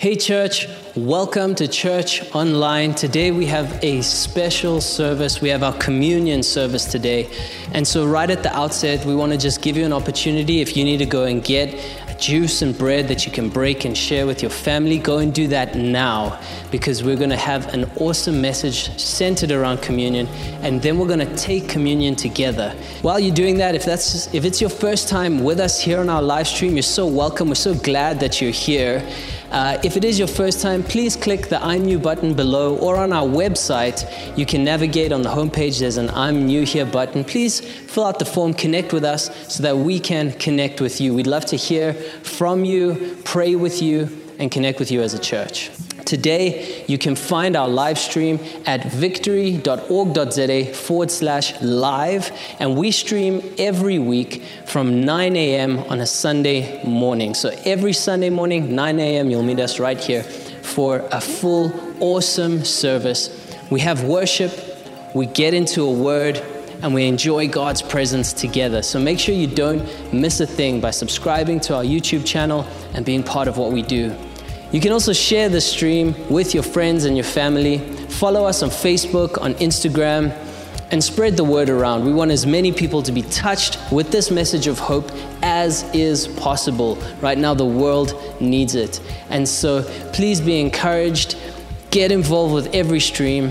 Hey, church, welcome to Church Online. Today we have a special service. We have our communion service today. And so, right at the outset, we want to just give you an opportunity if you need to go and get juice and bread that you can break and share with your family, go and do that now because we're going to have an awesome message centered around communion and then we're going to take communion together. While you're doing that, if that's if it's your first time with us here on our live stream, you're so welcome. We're so glad that you're here. Uh, if it is your first time, please click the I'm New button below or on our website. You can navigate on the homepage. There's an I'm New Here button. Please fill out the form, connect with us so that we can connect with you. We'd love to hear from you, pray with you, and connect with you as a church. Today, you can find our live stream at victory.org.za forward slash live. And we stream every week from 9 a.m. on a Sunday morning. So every Sunday morning, 9 a.m., you'll meet us right here for a full, awesome service. We have worship, we get into a word, and we enjoy God's presence together. So make sure you don't miss a thing by subscribing to our YouTube channel and being part of what we do. You can also share the stream with your friends and your family. Follow us on Facebook, on Instagram, and spread the word around. We want as many people to be touched with this message of hope as is possible. Right now, the world needs it. And so please be encouraged, get involved with every stream,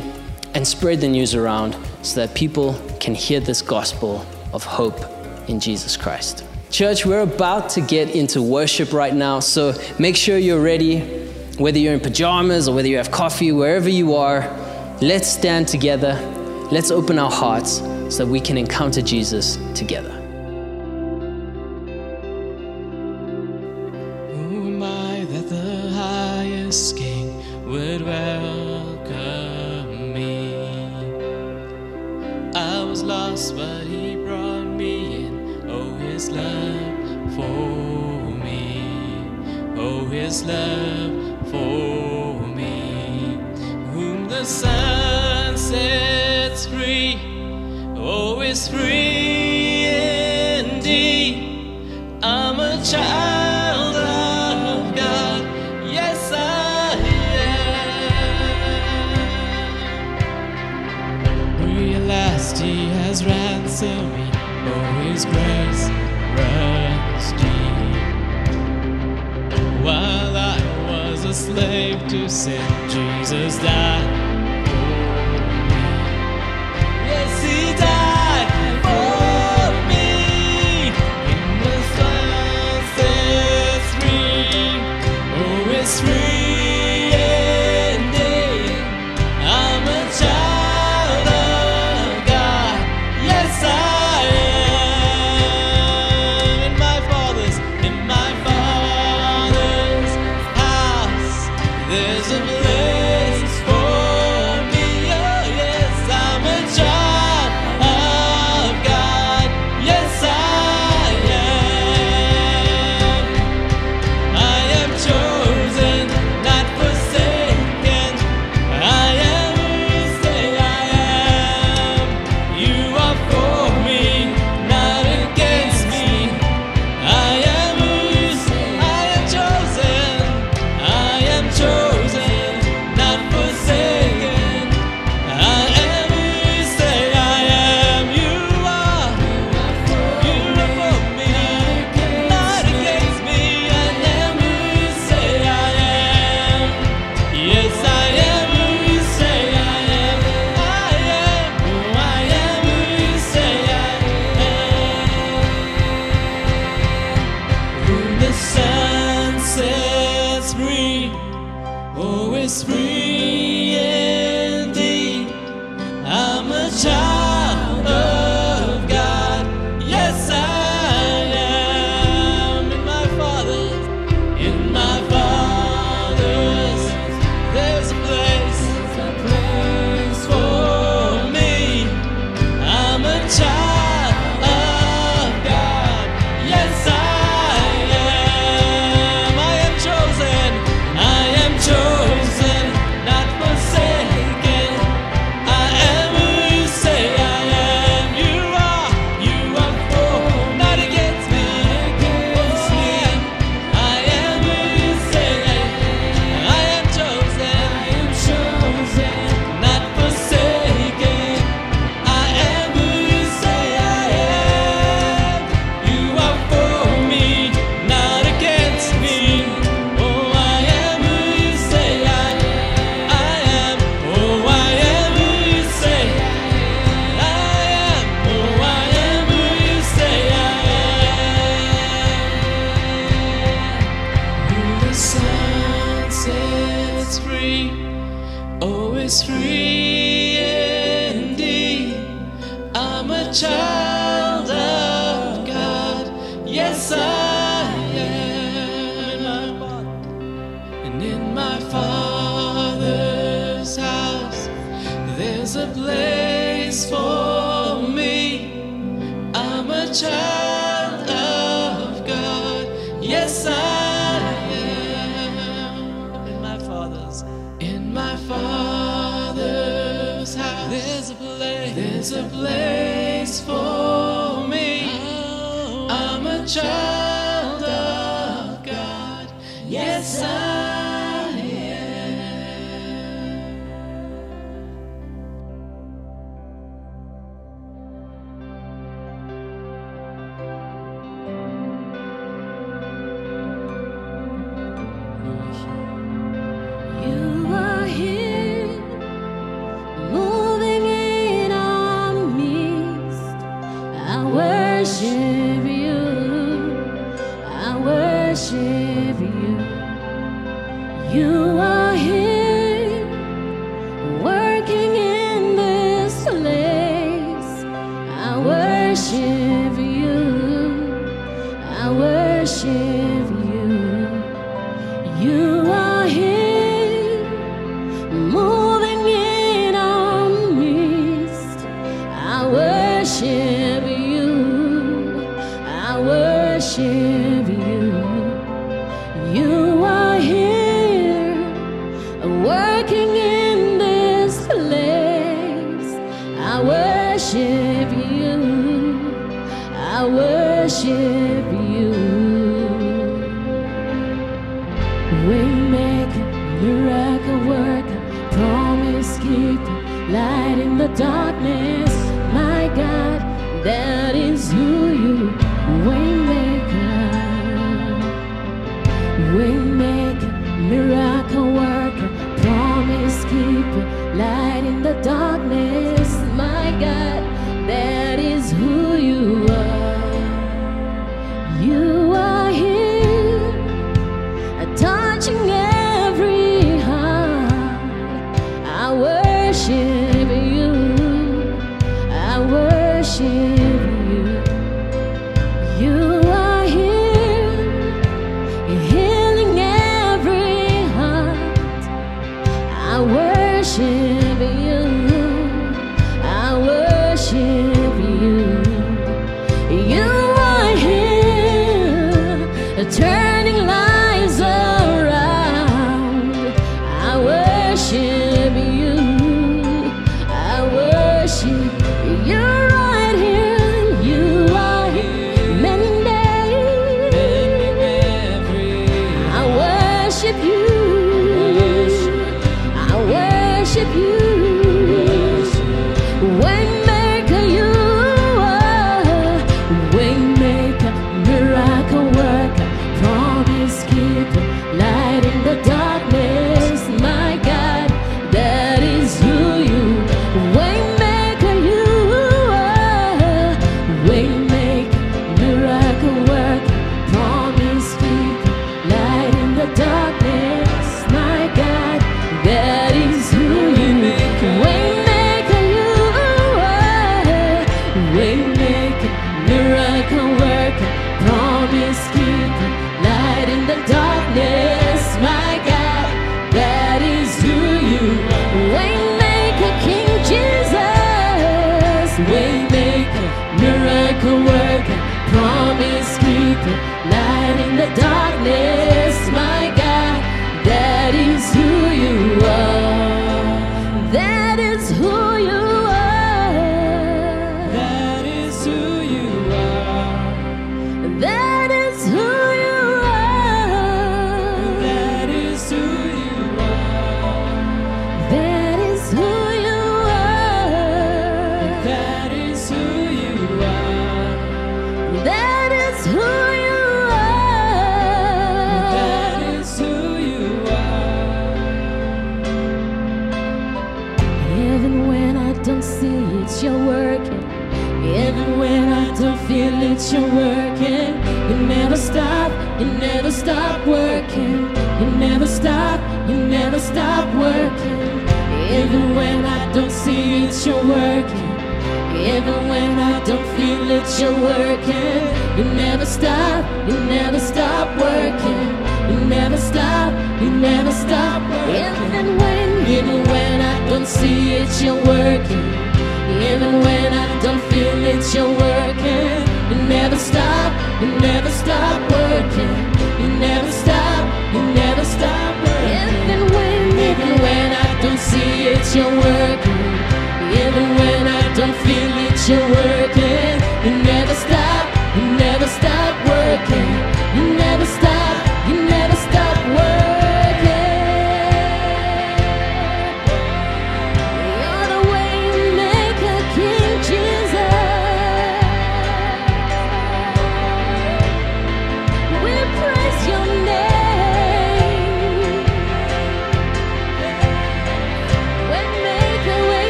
and spread the news around so that people can hear this gospel of hope in Jesus Christ. Church, we're about to get into worship right now, so make sure you're ready. Whether you're in pajamas or whether you have coffee, wherever you are, let's stand together. Let's open our hearts so that we can encounter Jesus together. Oh, it's free Yes, I am. And in my Father's house, there's a place for me. I'm a child of God. Yes, I am. In my Father's, house, there's a place, there's a 这 share. 是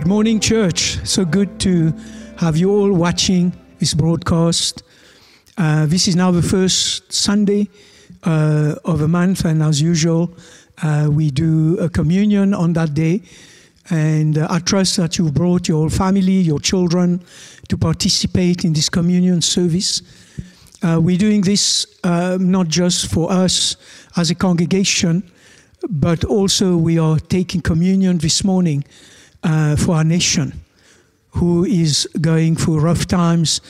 Good morning, church. So good to have you all watching this broadcast. Uh, this is now the first Sunday uh, of a month, and as usual, uh, we do a communion on that day. And uh, I trust that you've brought your family, your children, to participate in this communion service. Uh, we're doing this uh, not just for us as a congregation, but also we are taking communion this morning uh, for our nation, who is going through rough times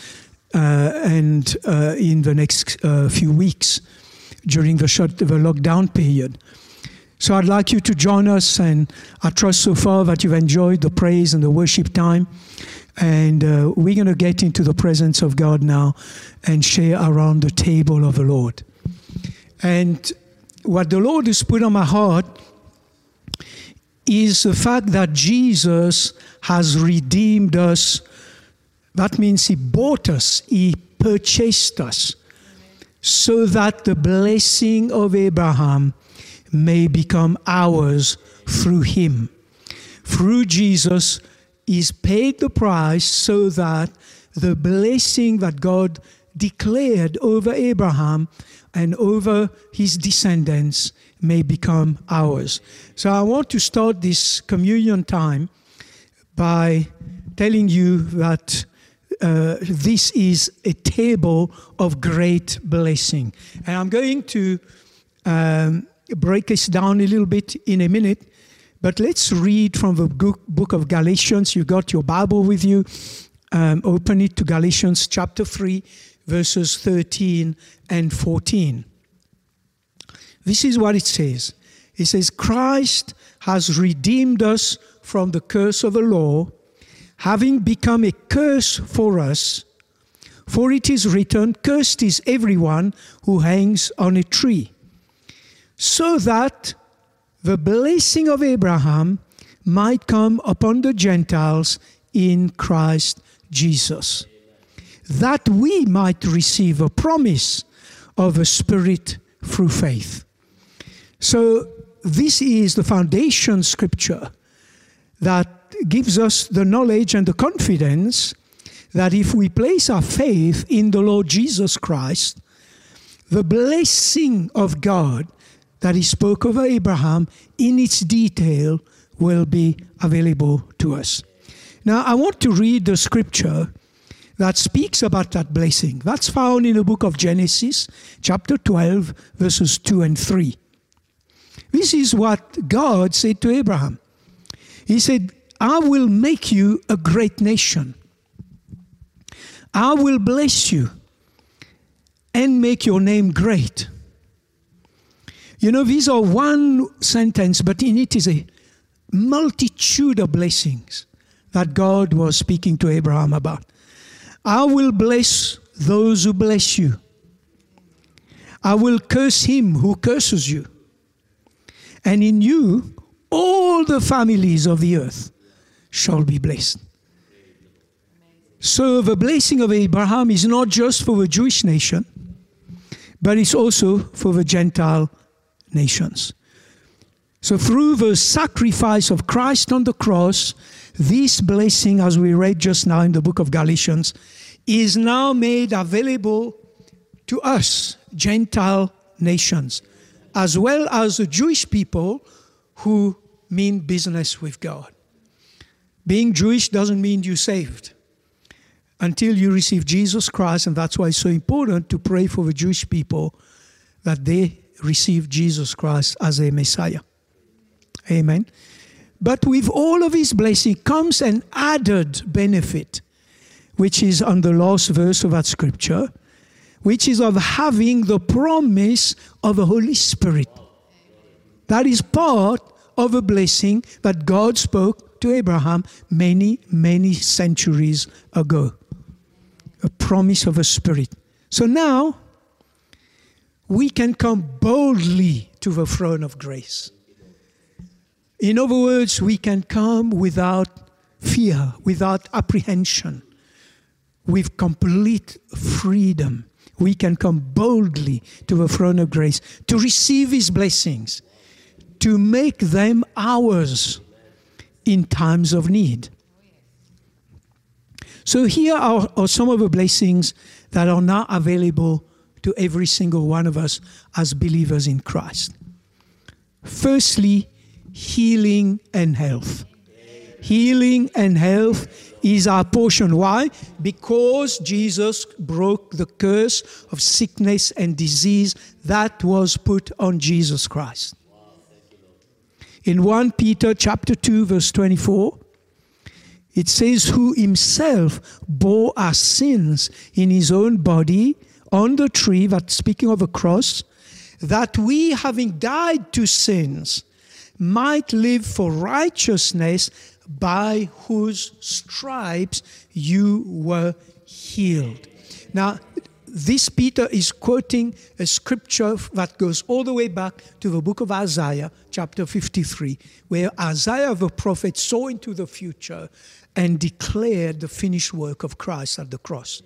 uh, and uh, in the next uh, few weeks during the, shut, the lockdown period. So I'd like you to join us, and I trust so far that you've enjoyed the praise and the worship time. And uh, we're going to get into the presence of God now and share around the table of the Lord. And what the Lord has put on my heart is the fact that Jesus has redeemed us. That means He bought us, He purchased us, so that the blessing of Abraham may become ours through Him. Through Jesus, He's paid the price so that the blessing that God declared over Abraham and over his descendants may become ours. So I want to start this communion time by telling you that uh, this is a table of great blessing. And I'm going to um, break this down a little bit in a minute. But let's read from the book, of Galatians. You got your Bible with you. Um, open it to Galatians chapter 3, verses 13 and 14. This is what it says it says, Christ has redeemed us from the curse of the law, having become a curse for us. For it is written, Cursed is everyone who hangs on a tree. So that the blessing of Abraham might come upon the Gentiles in Christ Jesus, that we might receive a promise of a Spirit through faith. So, this is the foundation scripture that gives us the knowledge and the confidence that if we place our faith in the Lord Jesus Christ, the blessing of God that He spoke over Abraham in its detail will be available to us. Now, I want to read the scripture that speaks about that blessing. That's found in the book of Genesis, chapter 12, verses 2 and 3. This is what God said to Abraham. He said, I will make you a great nation. I will bless you and make your name great. You know, these are one sentence, but in it is a multitude of blessings that God was speaking to Abraham about. I will bless those who bless you. I will curse him who curses you. And in you, all the families of the earth shall be blessed. So the blessing of Abraham is not just for the Jewish nation, but it's also for the Gentile nations. So through the sacrifice of Christ on the cross, this blessing, as we read just now in the book of Galatians, is now made available to us, Gentile nations, as well as the Jewish people who mean business with God. Being Jewish doesn't mean you're saved until you receive Jesus Christ, and that's why it's so important to pray for the Jewish people that they receive Jesus Christ as a Messiah. Amen. But with all of his blessing comes an added benefit, which is on the last verse of that scripture, which is of having the promise of the Holy Spirit. That is part of a blessing that God spoke to Abraham many, many centuries ago. A promise of a spirit. So now we can come boldly to the throne of grace. In other words, we can come without fear, without apprehension, with complete freedom. We can come boldly to the throne of grace to receive His blessings, to make them ours in times of need. So, here are, are some of the blessings that are now available to every single one of us as believers in Christ. Firstly, healing and health. Healing and health is our portion. Why? Because Jesus broke the curse of sickness and disease that was put on Jesus Christ. In 1 Peter chapter 2 verse 24 it says who himself bore our sins in his own body on the tree that speaking of a cross that we having died to sins might live for righteousness by whose stripes you were healed. Now, this Peter is quoting a scripture that goes all the way back to the book of Isaiah, chapter 53, where Isaiah the prophet saw into the future and declared the finished work of Christ at the cross.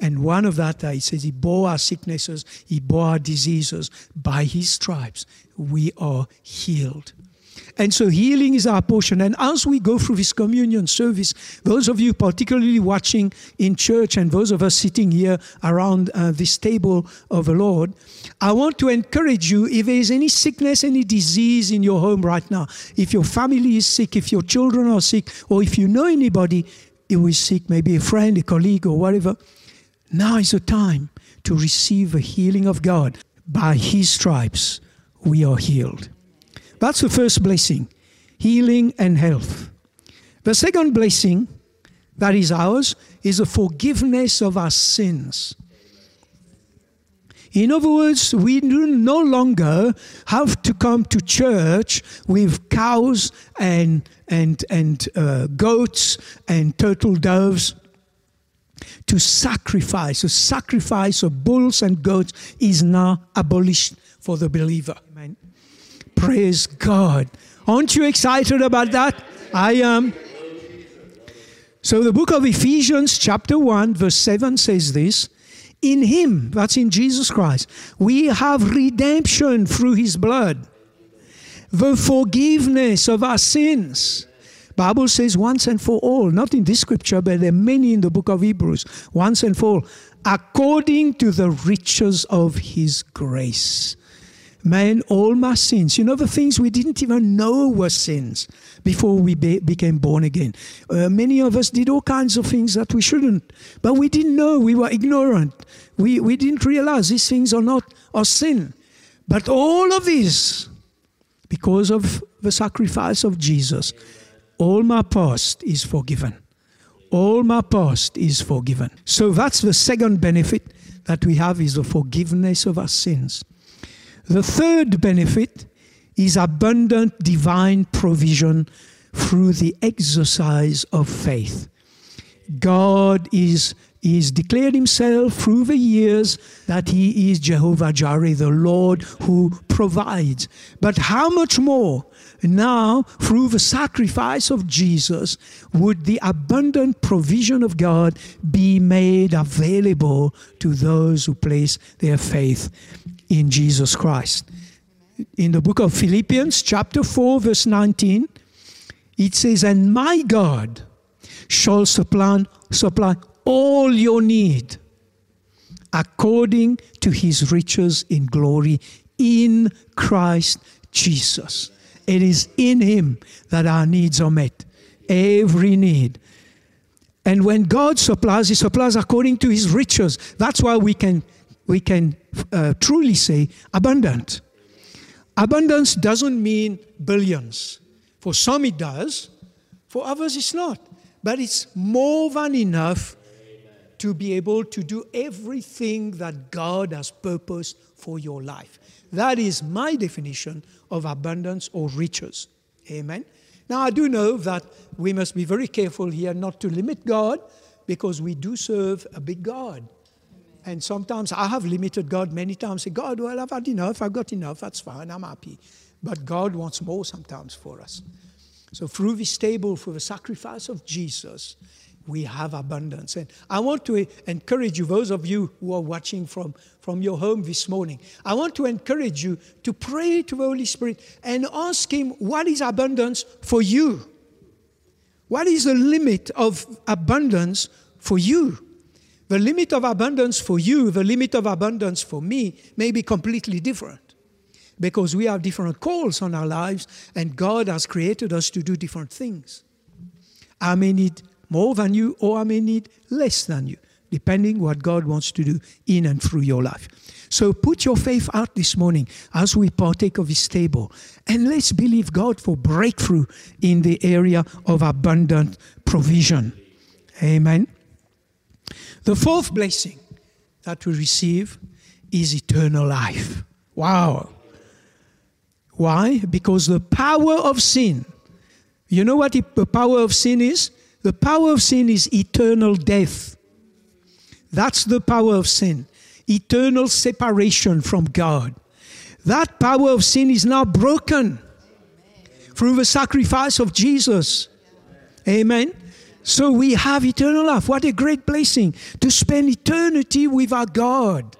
And one of that, he says, He bore our sicknesses, He bore our diseases. By His stripes, we are healed. And so healing is our portion. And as we go through this communion service, those of you particularly watching in church and those of us sitting here around uh, this table of the Lord, I want to encourage you if there is any sickness, any disease in your home right now, if your family is sick, if your children are sick, or if you know anybody who is sick, maybe a friend, a colleague, or whatever, now is the time to receive the healing of God. By His stripes, we are healed. That's the first blessing healing and health. The second blessing that is ours is the forgiveness of our sins. In other words, we do no longer have to come to church with cows and, and, and uh, goats and turtle doves to sacrifice. The sacrifice of bulls and goats is now abolished for the believer. Amen. Praise God. Aren't you excited about that? I am. So the book of Ephesians, chapter 1, verse 7 says this In him, that's in Jesus Christ, we have redemption through his blood, the forgiveness of our sins Bible says once and for all, not in this scripture, but there are many in the book of Hebrews, once and for all, according to the riches of his grace. Man, all my sins, you know, the things we didn't even know were sins before we be, became born again. Uh, many of us did all kinds of things that we shouldn't, but we didn't know, we were ignorant. We, we didn't realize these things are not are sin. But all of this, because of the sacrifice of Jesus, all my past is forgiven. All my past is forgiven. So that's the second benefit that we have is the forgiveness of our sins. The third benefit is abundant divine provision through the exercise of faith. God is He's declared himself through the years that he is Jehovah Jireh, the Lord who provides. But how much more now, through the sacrifice of Jesus, would the abundant provision of God be made available to those who place their faith in Jesus Christ? In the book of Philippians, chapter 4, verse 19, it says, And my God shall supply, supply all your need according to his riches in glory in Christ Jesus. It is in him that our needs are met. Every need. And when God supplies, he supplies according to his riches. That's why we can, we can uh, truly say abundant. Abundance doesn't mean billions. For some it does, for others it's not. But it's more than enough to be able to do everything that God has purposed for your life. That is my definition of abundance or riches. Amen. Now, I do know that we must be very careful here not to limit God because we do serve a big God. And sometimes I have limited God many times. Say, God, well, I've had enough. I've got enough. That's fine. I'm happy. But God wants more sometimes for us. So, through this table, through the sacrifice of Jesus, we have abundance. And I want to encourage you, those of you who are watching from, from your home this morning, I want to encourage you to pray to the Holy Spirit and ask Him, what is abundance for you? What is the limit of abundance for you? The limit of abundance for you, the limit of abundance for me, may be completely different because we have different calls on our lives and God has created us to do different things. I may need more than you, or I may need less than you, depending what God wants to do in and through your life. So put your faith out this morning as we partake of His table, and let's believe God for breakthrough in the area of abundant provision. Amen. The fourth blessing that we receive is eternal life. Wow. Why? Because the power of sin, you know what the power of sin is? The power of sin is eternal death. That's the power of sin. Eternal separation from God. That power of sin is now broken through the sacrifice of Jesus. Amen. So we have eternal life. What a great blessing to spend eternity with our God.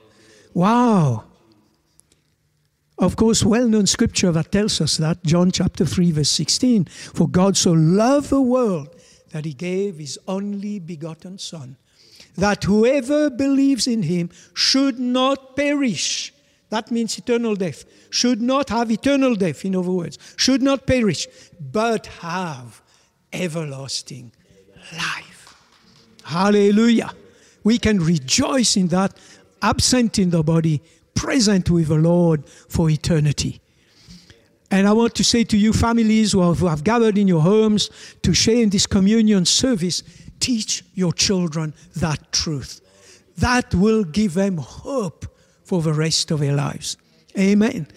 Wow. Of course, well known scripture that tells us that, John chapter 3, verse 16. For God so loved the world that he gave his only begotten Son, that whoever believes in him should not perish. That means eternal death. Should not have eternal death, in other words, should not perish, but have everlasting life. Hallelujah. We can rejoice in that, absent in the body, present with the Lord for eternity. And I want to say to you, families who have, gathered in your homes to share in this communion service, teach your children that truth. That will give them hope for the rest of their lives. Amen.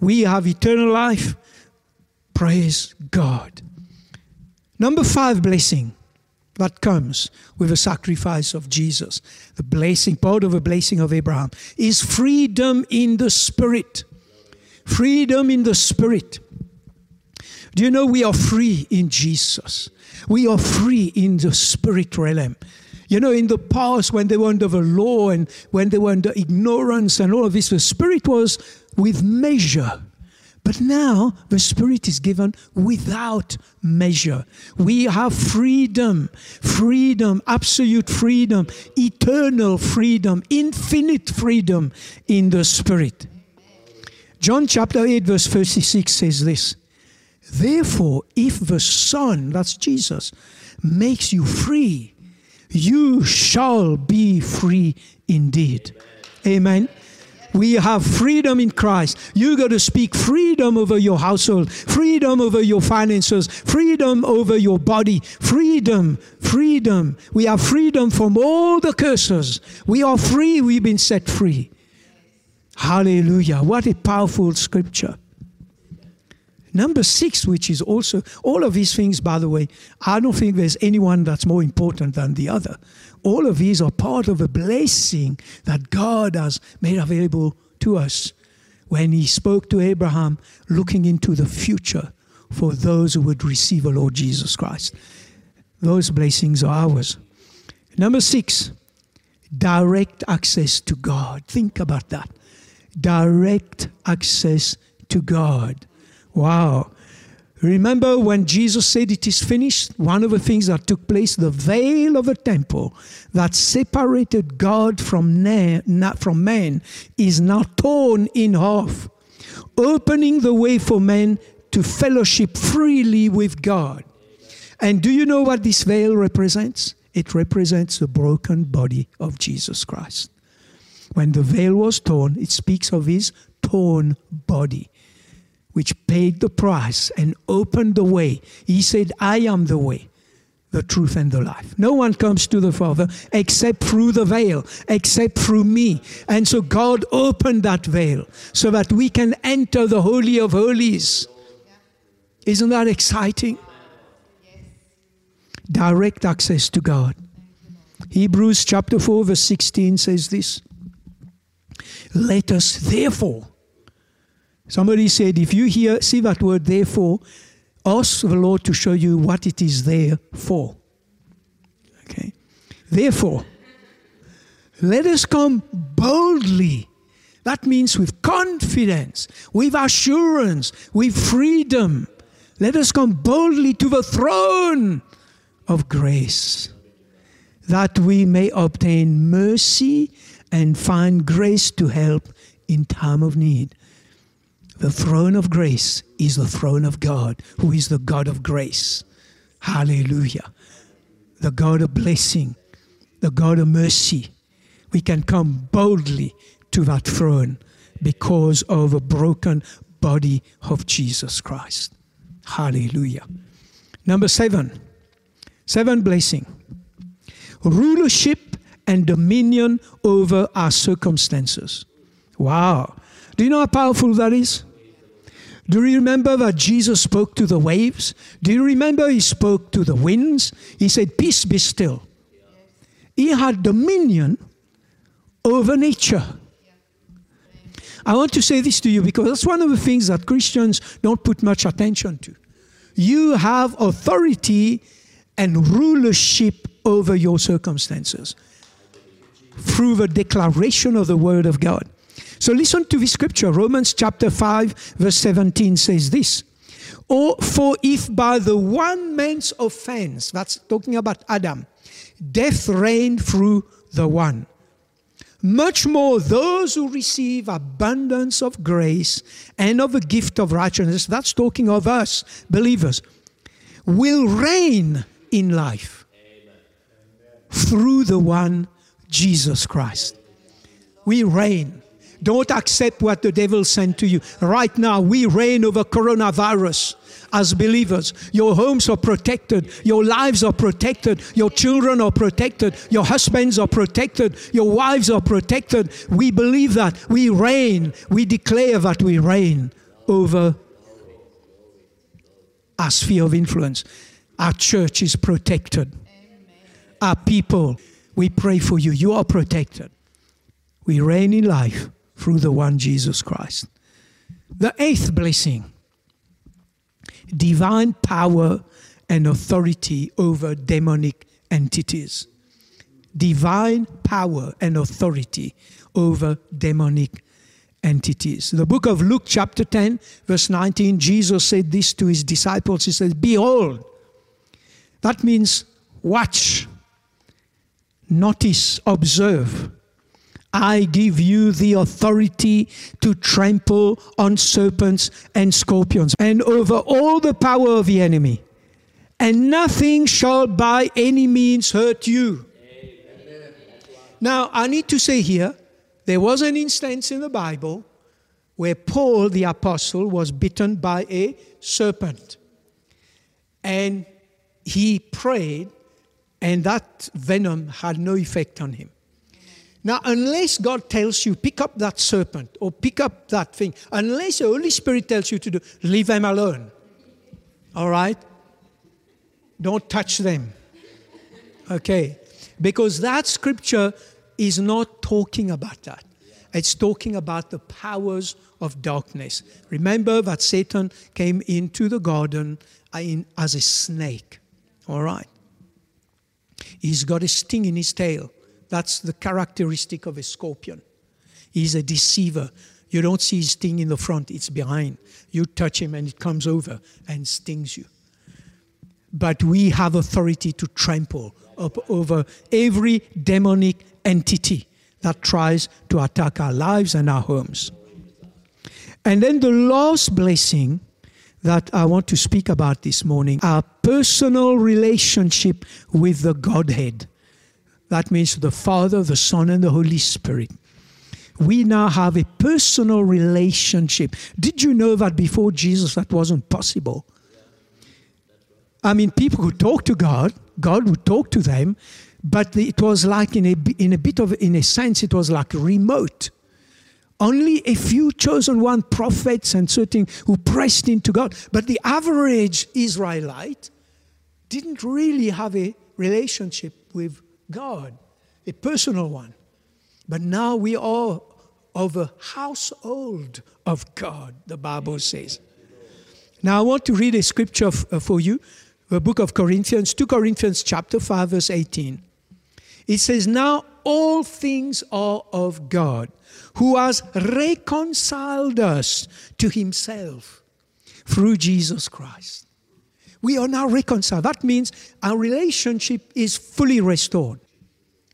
We have eternal life. Praise God. Number five blessing that comes with the sacrifice of Jesus, the blessing, part of the blessing of Abraham, is freedom in the spirit. Freedom in the spirit. Do you know we are free in Jesus? We are free in the spirit realm. You know, in the past, when they were under the law and when they were under ignorance and all of this, the spirit was with measure. But now the Spirit is given without measure. We have freedom, freedom, absolute freedom, eternal freedom, infinite freedom in the Spirit. John chapter 8, verse 36 says this Therefore, if the Son, that's Jesus, makes you free, you shall be free indeed. Amen. We have freedom in Christ. You got to speak freedom over your household, freedom over your finances, freedom over your body, freedom, freedom. We have freedom from all the curses. We are free. We've been set free. Hallelujah. What a powerful scripture. Number six, which is also, all of these things, by the way, I don't think there's anyone that's more important than the other. All of these are part of a blessing that God has made available to us when He spoke to Abraham, looking into the future for those who would receive the Lord Jesus Christ. Those blessings are ours. Number six, direct access to God. Think about that. Direct access to God. Wow. Remember when Jesus said it is finished? One of the things that took place, the veil of the temple that separated God from, from man is now torn in half, opening the way for men to fellowship freely with God. And do you know what this veil represents? It represents the broken body of Jesus Christ. When the veil was torn, it speaks of his torn body which paid the price and opened the way. He said, I am the way, the truth, and the life. No one comes to the Father except through the veil, except through me. And so God opened that veil so that we can enter the Holy of Holies. Isn't that exciting? Direct access to God. Hebrews chapter 4, verse 16 says this Let us therefore Somebody said, if you hear, see that word therefore, ask the Lord to show you what it is there for. Okay? Therefore, let us come boldly. That means with confidence, with assurance, with freedom. Let us come boldly to the throne of grace that we may obtain mercy and find grace to help in time of need. The throne of grace is the throne of God, who is the God of grace. Hallelujah. The God of blessing, the God of mercy. We can come boldly to that throne because of a broken body of Jesus Christ. Hallelujah. Number seven, seven blessing. Rulership and dominion over our circumstances. Wow. Do you know how powerful that is? Do you remember that Jesus spoke to the waves? Do you remember he spoke to the winds? He said, Peace be still. He had dominion over nature. I want to say this to you because that's one of the things that Christians don't put much attention to. You have authority and rulership over your circumstances through the declaration of the Word of God. So listen to this scripture. Romans chapter 5, verse 17 says this. Or for if by the one man's offense, that's talking about Adam, death reigned through the one. Much more those who receive abundance of grace and of a gift of righteousness, that's talking of us, believers, will reign in life through the one Jesus Christ. We reign. Don't accept what the devil sent to you. Right now, we reign over coronavirus as believers. Your homes are protected. Your lives are protected. Your children are protected. Your husbands are protected. Your wives are protected. We believe that. We reign. We declare that we reign over our sphere of influence. Our church is protected. Our people, we pray for you. You are protected. We reign in life through the one Jesus Christ. The eighth blessing divine power and authority over demonic entities. Divine power and authority over demonic entities. The book of Luke, chapter 10, verse 19, Jesus said this to his disciples. He said, Behold, that means watch, notice, observe. I give you the authority to trample on serpents and scorpions and over all the power of the enemy, and nothing shall by any means hurt you. Now, I need to say here, there was an instance in the Bible where Paul the apostle was bitten by a serpent. And he prayed, and that venom had no effect on him. Now, unless God tells you, pick up that serpent or pick up that thing, unless the Holy Spirit tells you to do, leave them alone. All right? Don't touch them. Okay? Because that scripture is not talking about that. It's talking about the powers of darkness. Remember that Satan came into the garden uh, as a snake. All right? He's got a sting in his tail. That's the characteristic of a scorpion. He's a deceiver. You don't see his sting in the front, it's behind. You touch him and it comes over and stings you. But we have authority to trample up over every demonic entity that tries to attack our lives and our homes. And then the last blessing that I want to speak about this morning our personal relationship with the Godhead. That means the Father, the Son, and the Holy Spirit. We now have a personal relationship. Did you know that before Jesus that wasn't possible? I mean, people could talk to God, God would talk to them, but it was like, in a, in a bit of, in a sense, it was like remote. Only a few chosen one prophets and certain who pressed into God. But the average Israelite didn't really have a relationship with God, a personal one. But now we are of a household of God, the Bible says. Now I want to read a scripture uh, for you, the book of Corinthians, 2 Corinthians chapter 5, verse 18. It says, Now all things are of God, who has reconciled us to himself through Jesus Christ. We are now reconciled. That means our relationship is fully restored.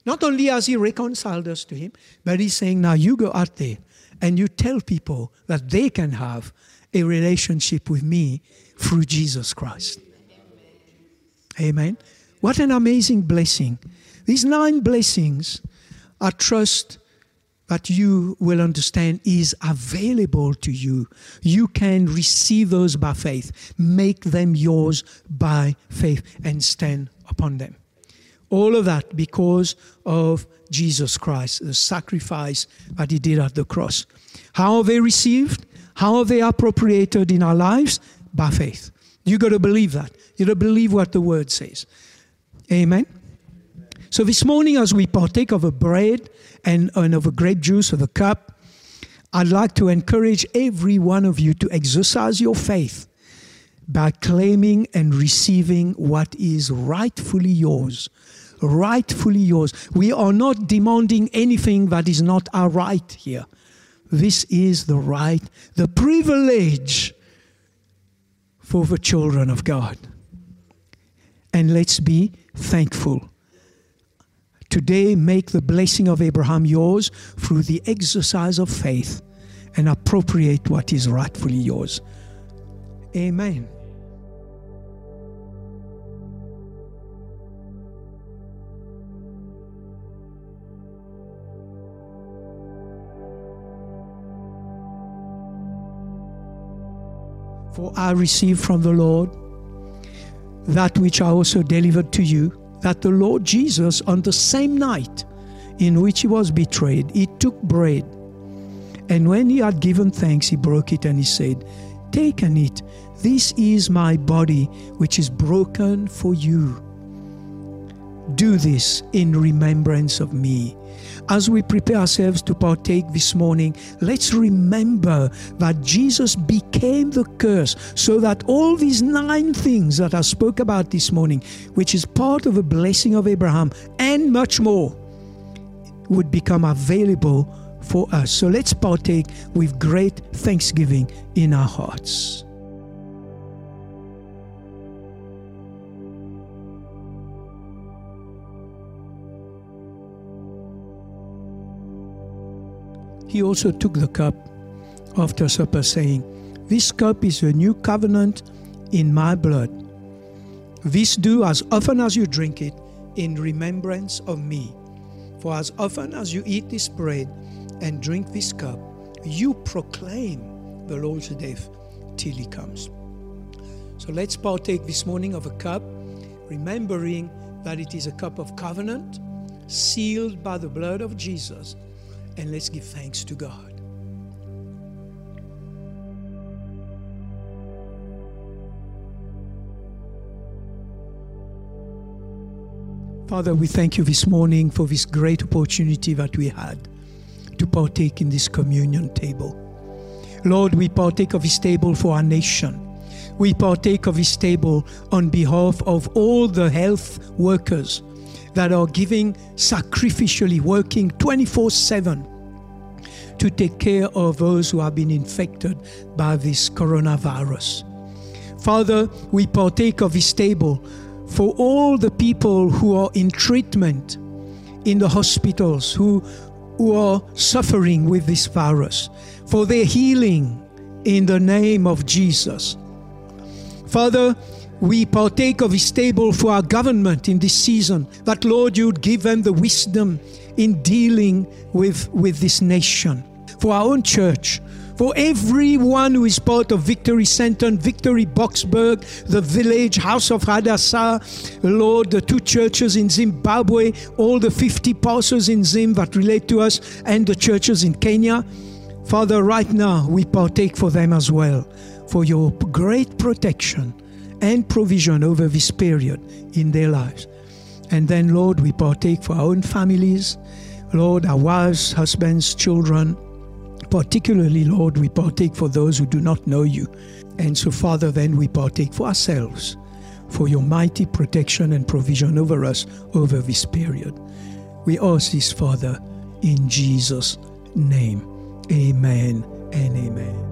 Not only has He reconciled us to Him, but He's saying, now you go out there and you tell people that they can have a relationship with me through Jesus Christ. Amen. What an amazing blessing. These nine blessings, I trust that you will understand is available to you. You can receive those by faith, make them yours by faith, and stand upon them. All of that because of Jesus Christ, the sacrifice that He did at the cross. How are they received? How are they appropriated in our lives? By faith. You got to believe that. You got to believe what the Word says. Amen. So this morning, as we partake of a bread and, and of a grape juice of a cup, I'd like to encourage every one of you to exercise your faith by claiming and receiving what is rightfully yours. Rightfully yours. We are not demanding anything that is not our right here. This is the right, the privilege for the children of God. And let's be thankful. Today, make the blessing of Abraham yours through the exercise of faith and appropriate what is rightfully yours. Amen. For I received from the Lord that which I also delivered to you, that the Lord Jesus, on the same night in which he was betrayed, he took bread. And when he had given thanks, he broke it and he said, Take and eat. This is my body, which is broken for you. Do this in remembrance of me. As we prepare ourselves to partake this morning, let's remember that Jesus became the curse so that all these nine things that I spoke about this morning, which is part of the blessing of Abraham and much more, would become available for us. So let's partake with great thanksgiving in our hearts. He also took the cup after supper, saying, This cup is a new covenant in my blood. This do as often as you drink it in remembrance of me. For as often as you eat this bread and drink this cup, you proclaim the Lord's death till he comes. So let's partake this morning of a cup, remembering that it is a cup of covenant, sealed by the blood of Jesus, and let's give thanks to God. Father, we thank you this morning for this great opportunity that we had to partake in this communion table. Lord, we partake of this table for our nation. We partake of this table on behalf of all the health workers that are giving sacrificially, working 24 7 to take care of those who have been infected by this coronavirus. Father, we partake of this table for all the people who are in treatment in the hospitals, who, who are suffering with this virus, for their healing in the name of Jesus. Father, we partake of His table for our government in this season, that Lord, you would give them the wisdom in dealing with, with this nation. For our own church, for everyone who is part of Victory Center, Victory Boksburg, the village, House of Hadassah, Lord, the two churches in Zimbabwe, all the 50 pastors in Zim that relate to us, and the churches in Kenya. Father, right now we partake for them as well, for your great protection and provision over this period in their lives. And then, Lord, we partake for our own families, Lord, our wives, husbands, children. Particularly, Lord, we partake for those who do not know you. And so, Father, then we partake for ourselves, for your mighty protection and provision over us over this period. We ask this, Father, in Jesus' name. Amen and amen.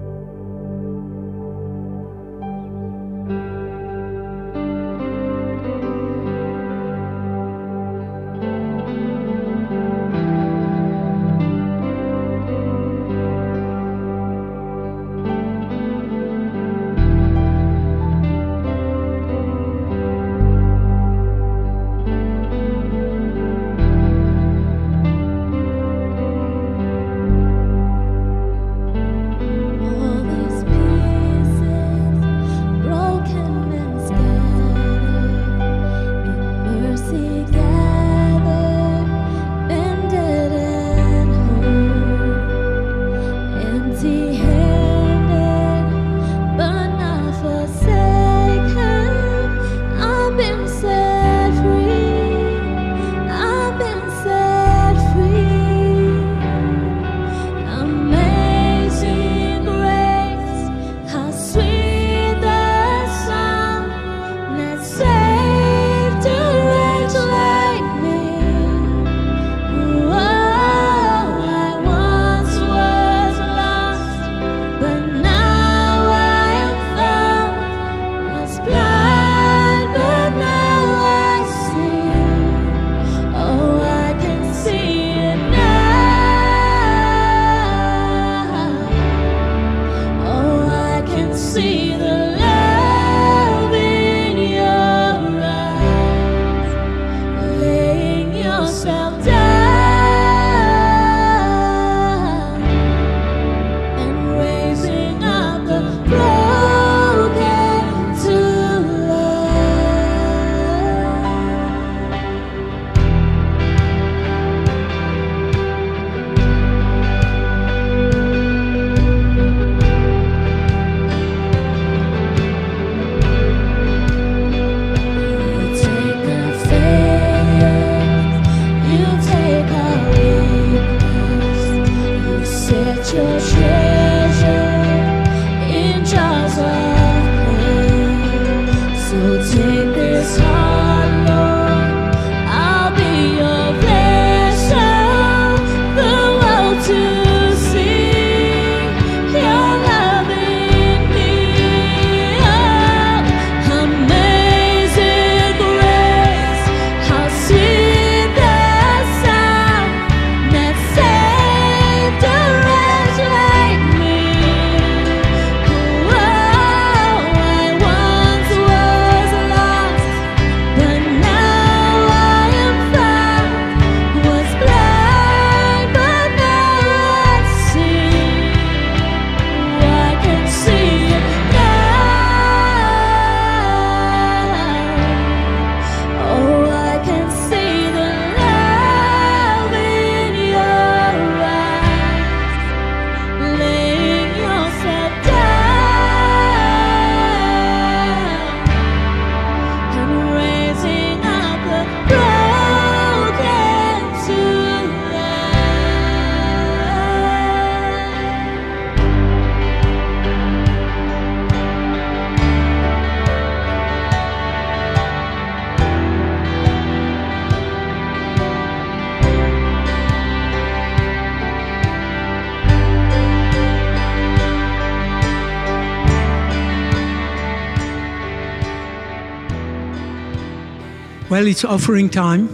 Well, it's offering time.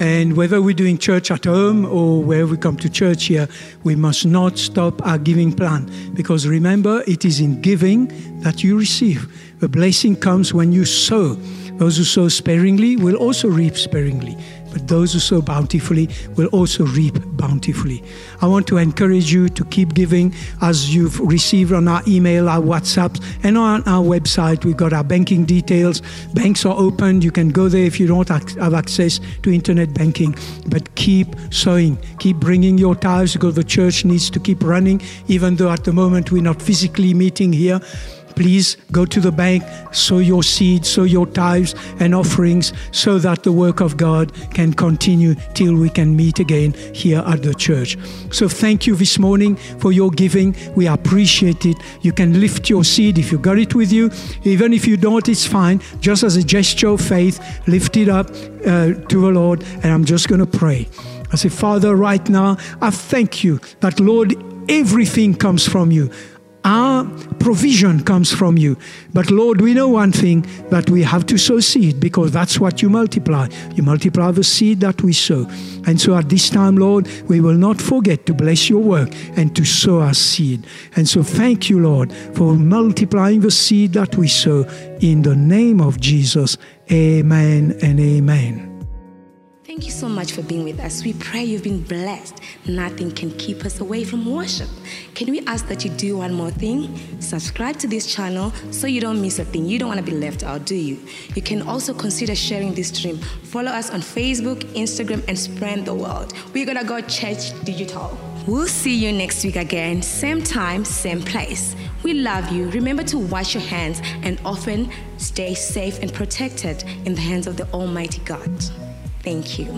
And whether we're doing church at home or where we come to church here, we must not stop our giving plan. Because remember, it is in giving that you receive. The blessing comes when you sow. Those who sow sparingly will also reap sparingly. But those who sow bountifully will also reap bountifully. I want to encourage you to keep giving as you've received on our email, our WhatsApps, and on our website. We've got our banking details. Banks are open. You can go there if you don't have access to internet banking. But keep sowing, keep bringing your tithes because the church needs to keep running, even though at the moment we're not physically meeting here please go to the bank, sow your seed, sow your tithes and offerings so that the work of God can continue till we can meet again here at the church. So thank you this morning for your giving. We appreciate it. You can lift your seed if you got it with you. Even if you don't, it's fine. Just as a gesture of faith, lift it up uh, to the Lord. And I'm just going to pray. I say, Father, right now, I thank you that, Lord, everything comes from you. Our provision comes from you. But Lord, we know one thing that we have to sow seed because that's what you multiply. You multiply the seed that we sow. And so at this time, Lord, we will not forget to bless your work and to sow our seed. And so thank you, Lord, for multiplying the seed that we sow in the name of Jesus. Amen and amen. Thank you so much for being with us. We pray you've been blessed. Nothing can keep us away from worship. Can we ask that you do one more thing? Subscribe to this channel so you don't miss a thing. You don't want to be left out, do you? You can also consider sharing this stream. Follow us on Facebook, Instagram, and spread the world. We're going to go church digital. We'll see you next week again, same time, same place. We love you. Remember to wash your hands and often stay safe and protected in the hands of the Almighty God. Thank you.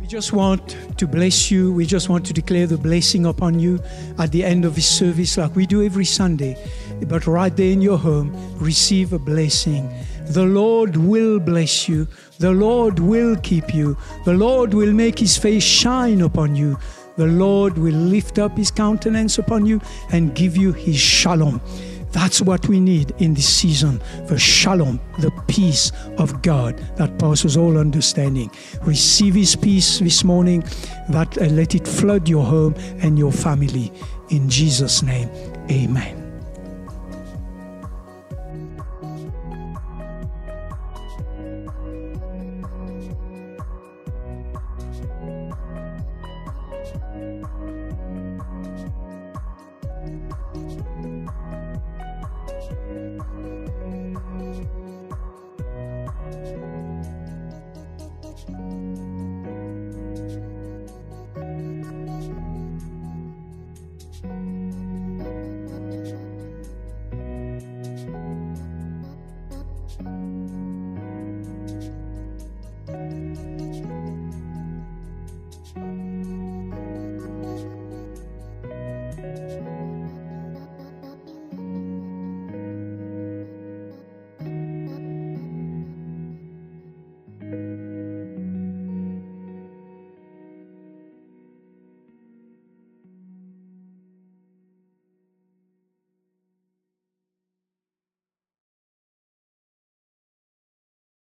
We just want to bless you. We just want to declare the blessing upon you at the end of this service, like we do every Sunday. But right there in your home, receive a blessing. The Lord will bless you. The Lord will keep you. The Lord will make his face shine upon you. The Lord will lift up his countenance upon you and give you his shalom. That's what we need in this season the shalom, the peace of God that passes all understanding. Receive His peace this morning, that uh, let it flood your home and your family. In Jesus' name, amen.